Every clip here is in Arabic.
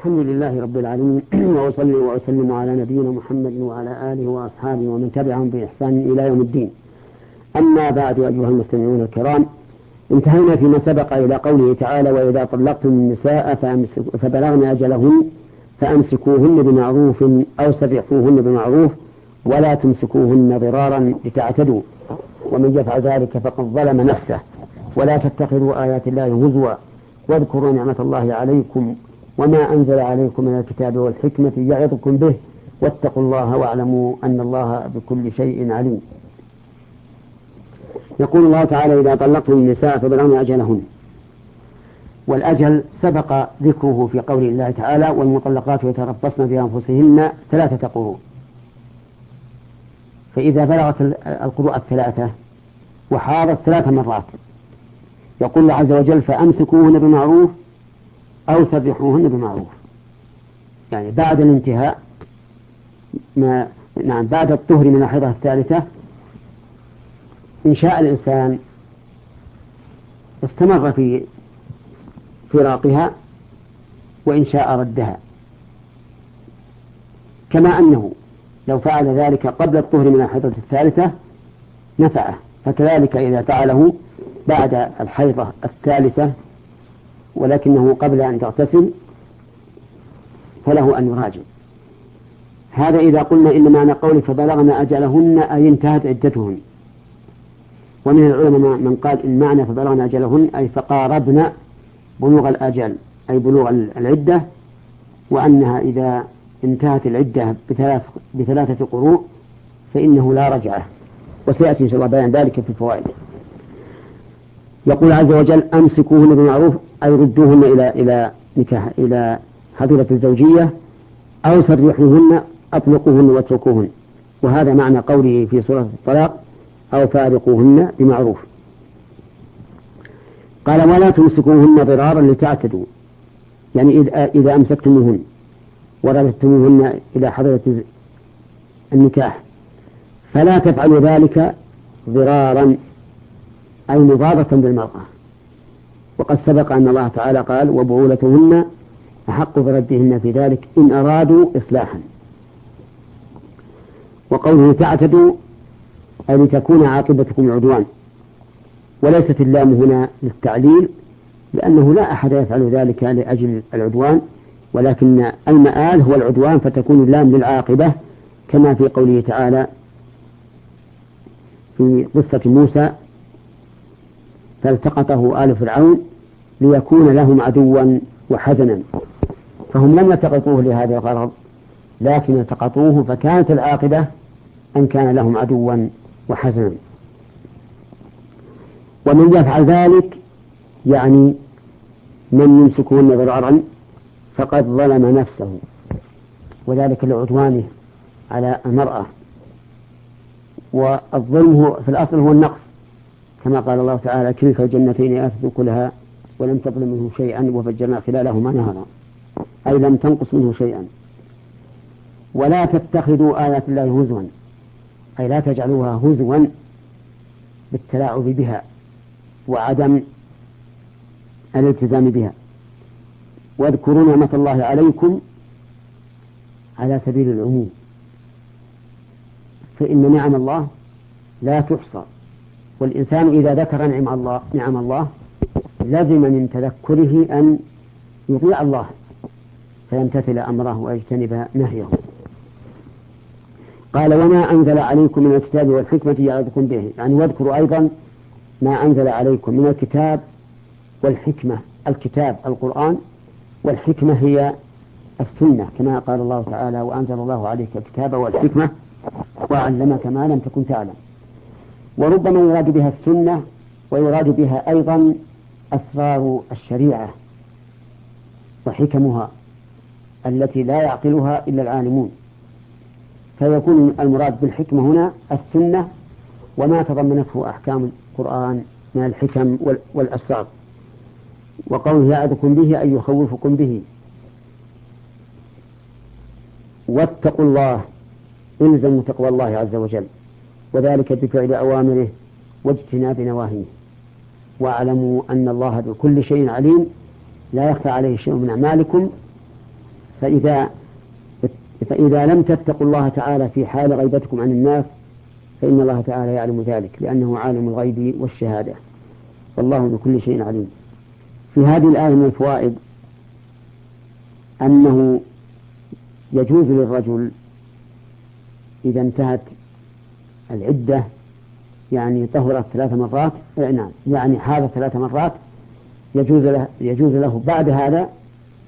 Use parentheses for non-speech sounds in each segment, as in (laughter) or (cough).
الحمد لله رب العالمين. (clears throat) وأصلي وأسلم على نبينا محمد وعلى آله وأصحابه ومن تبعهم بإحسان إلى يوم الدين. أما بعد أيها المستمعون الكرام انتهينا فيما سبق إلى قوله تعالى وإذا طلقتم النساء فبلغن أجلهن فأمسكوهن بمعروف أو سرحوهن بمعروف ولا تمسكوهن ضرارا لتعتدوا. ومن يفعل ذلك فقد ظلم نفسه. ولا تتخذوا آيات الله هزوا. واذكروا نعمة الله عليكم. وما أنزل عليكم من الكتاب والحكمة يعظكم به. واتقوا الله واعلموا أن الله بكل شيء عليم. يقول الله تعالى إذا طلقتم النساء فبلغن أجلهن والأجل سبق ذكره في قول الله تعالى والمطلقات يتربصن بأنفسهن ثلاثة قروء فإذا بلغت القروء الثلاثة وحاضت ثلاث مرات يقول الله عز وجل فأمسكوهن بمعروف أو سرحوهن بمعروف. يعني بعد الانتهاء ما نعم بعد الطهر من الحيضة الثالثة إن شاء الإنسان استمر في فراقها وإن شاء ردها. كما أنه لو فعل ذلك قبل الطهر من الحيضة الثالثة نفعه. فكذلك إذا فعله بعد الحيضة الثالثة ولكنه قبل أن تغتسل فله أن يراجع. هذا إذا قلنا إن معنى قوله فبلغن أجلهن أي انتهت عدتهن. ومن العلماء من قال إن معنى فبلغن أجلهن أي فقاربن بلوغ الأجل أي بلوغ العدة وأنها إذا انتهت العدة بثلاث بثلاثة قروء فإنه لا رجعة وسيأتي إن شاء الله بيان ذلك في الفوائد. يقول عز وجل أمسكوهن بمعروف أي ردوهن إلى إلى نكاح إلى حظيرة الزوجية أو سرحوهن أطلقوهن واتركوهن. وهذا معنى قوله في سورة الطلاق أو فارقوهن بمعروف. قال ولا تمسكوهن ضرارا لتعتدوا. يعني إذا أمسكتموهن ورددتموهن إلى حضرة النكاح. فلا تفعلوا ذلك ضرارا أي مضارة بالمرأة وقد سبق أن الله تعالى قال وبعولتهن أحق بردهن في ذلك إن أرادوا إصلاحا. وقوله تعتدوا أي لتكون عاقبتكم عدوان. وليست اللام هنا للتعليل لأنه لا أحد يفعل ذلك لأجل العدوان ولكن المآل هو العدوان فتكون اللام للعاقبة كما في قوله تعالى في قصة موسى فالتقطه آل فرعون ليكون لهم عدوا وحزنا. فهم لم يلتقطوه لهذا الغرض لكن التقطوه فكانت العاقبة أن كان لهم عدوا وحزنا. ومن يفعل ذلك يعني من يمسكهن ضرارا فقد ظلم نفسه. وذلك لعدوانه على المرأة. والظلم في الأصل هو النقص. كما قال الله تعالى كلتا الجنتين آتت كلها ولم تظلم منه شيئا وفجرنا خلالهما نهرا. أي لم تنقص منه شيئا. ولا تتخذوا آيات الله هزوا. أي لا تجعلوها هزوا بالتلاعب بها وعدم الالتزام بها. واذكروا نعمة الله عليكم على سبيل العموم. فإن نعم الله لا تحصى. والإنسان إذا ذكر نعم الله نعم الله لزم من تذكره أن يطيع الله فيمتثل أمره ويجتنب نهيه. قال وما أنزل عليكم من الكتاب والحكمة يعظكم به. يعني واذكروا أيضا ما أنزل عليكم من الكتاب والحكمة. الكتاب القرآن والحكمة هي السنة كما قال الله تعالى وأنزل الله عليك الكتاب والحكمة وعلمك ما لم تكن تعلم. وربما يراد بها السنة ويراد بها أيضا أسرار الشريعة وحكمها التي لا يعقلها إلا العالمون. فيكون المراد بالحكمة هنا السنة وما تضمنته أحكام القرآن من الحكم والأسرار. وقوله يعظكم به أي يخوفكم به. واتقوا الله إلزموا تقوى الله عز وجل. وذلك بفعل أوامره واجتناب نواهيه. واعلموا أن الله بكل شيء عليم لا يخفى عليه شيء من أعمالكم. فإذا فإذا لم تتقوا الله تعالى في حال غيبتكم عن الناس فإن الله تعالى يعلم ذلك لأنه عالم الغيب والشهادة. والله بكل شيء عليم. في هذه الآية من الفوائد أنه يجوز للرجل إذا انتهت العدة يعني طهرت ثلاث مرات نعم يعني حاض ثلاث مرات يجوز له يجوز له بعد هذا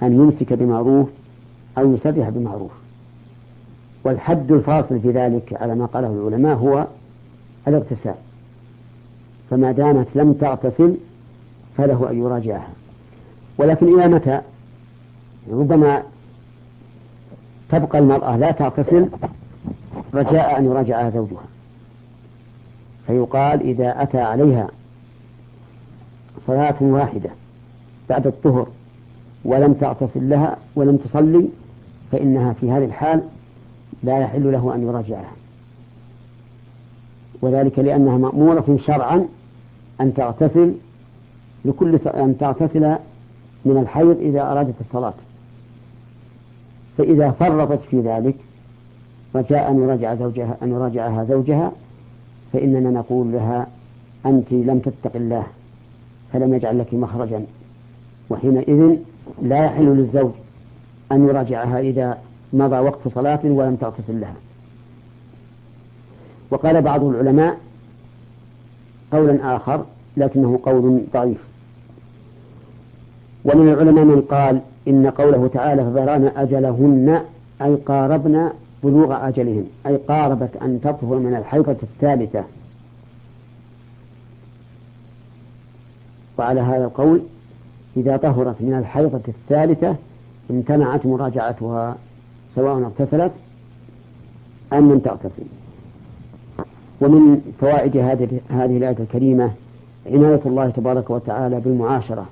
أن يمسك بمعروف أو يسرح بمعروف. والحد الفاصل في ذلك على ما قاله العلماء هو الاغتسال. فما دامت لم تغتسل فله أن يراجعها. ولكن إلى متى؟ ربما تبقى المرأة لا تغتسل رجاء أن يراجعها زوجها. فيقال إذا أتى عليها صلاة واحدة بعد الطهر ولم تغتسل لها ولم تصلي فإنها في هذه الحال لا يحل له أن يراجعها. وذلك لأنها مأمورة شرعا أن تغتسل لكل أن تغتسل من الحيض إذا أرادت الصلاة. فإذا فرطت في ذلك رجاء أن يراجع زوجها أن يراجعها زوجها فإننا نقول لها أنت لم تتق الله فلم يجعل لك مخرجا. وحينئذ لا يحل للزوج أن يراجعها إذا مضى وقت صلاة ولم تغتسل لها. وقال بعض العلماء قولا آخر لكنه قول ضعيف. ومن العلماء من قال إن قوله تعالى فبلغن أجلهن أي قاربن بلوغ أجلهن أي قاربت أن تطهر من الحيضة الثالثة. وعلى هذا القول إذا طهرت من الحيضة الثالثة امتنعت مراجعتها سواء اغتسلت أم لم تغتسل. ومن فوائد هذه هذه الآية الكريمة عناية الله تبارك وتعالى بالمعاشرة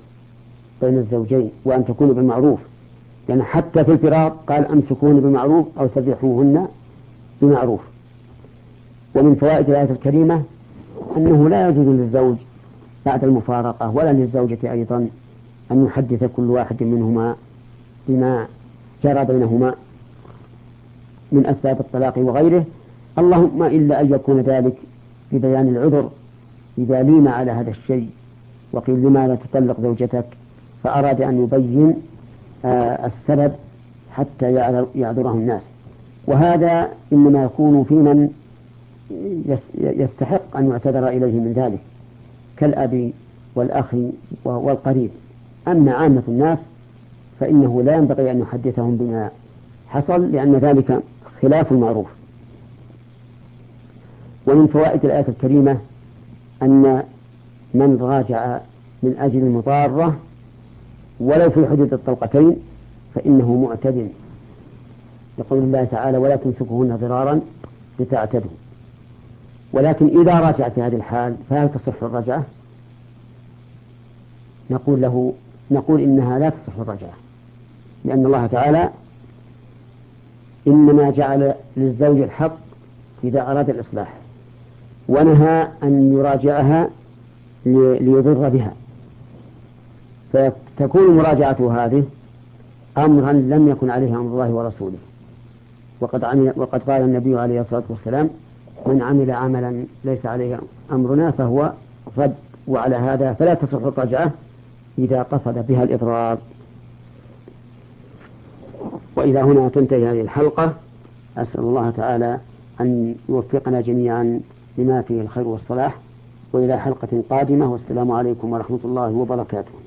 بين الزوجين وأن تكون بالمعروف. يعني حتى في الفراق قال أمسكون بالمعروف أو سرحوهن بمعروف. ومن فوائد الآية الكريمة أنه لا يجوز للزوج بعد المفارقة ولا للزوجة أيضا أن يحدث كل واحد منهما بما جرى بينهما من أسباب الطلاق وغيره. اللهم إلا أن يكون ذلك ببيان العذر إذا لين على هذا الشيء وقيل لماذا تطلق زوجتك؟ فأراد أن يبين السبب حتى يعذره الناس. وهذا إنما يكون في من يستحق أن يعتذر إليه من ذلك كالأب والأخ والقريب. أما عامة الناس فإنه لا ينبغي أن يحدثهم بما حصل لأن ذلك خلاف المعروف. ومن فوائد الآية الكريمة أن من راجع من أجل المضارة ولو في حدود الطلقتين فإنه معتد يقول الله تعالى ولا تمسكوهن ضرارا لتعتدوا ولكن إذا راجع في هذه الحال فهل تصح الرجعة؟ نقول له نقول إنها لا تصح الرجعة لأن الله تعالى إنما جعل للزوج الحق إذا أراد الإصلاح ونهى أن يراجعها ليضر بها فتكون مراجعة هذه أمرا لم يكن عليه أمر الله ورسوله. وقد, عمل وقد قال النبي عليه الصلاة والسلام من عمل عملا ليس عليه أمرنا فهو رد وعلى هذا فلا تصح الرجعة إذا قصد بها الإضرار. وإلى هنا تنتهي هذه الحلقة. أسأل الله تعالى أن يوفقنا جميعا لما فيه الخير والصلاح. وإلى حلقة قادمة والسلام عليكم ورحمة الله وبركاته.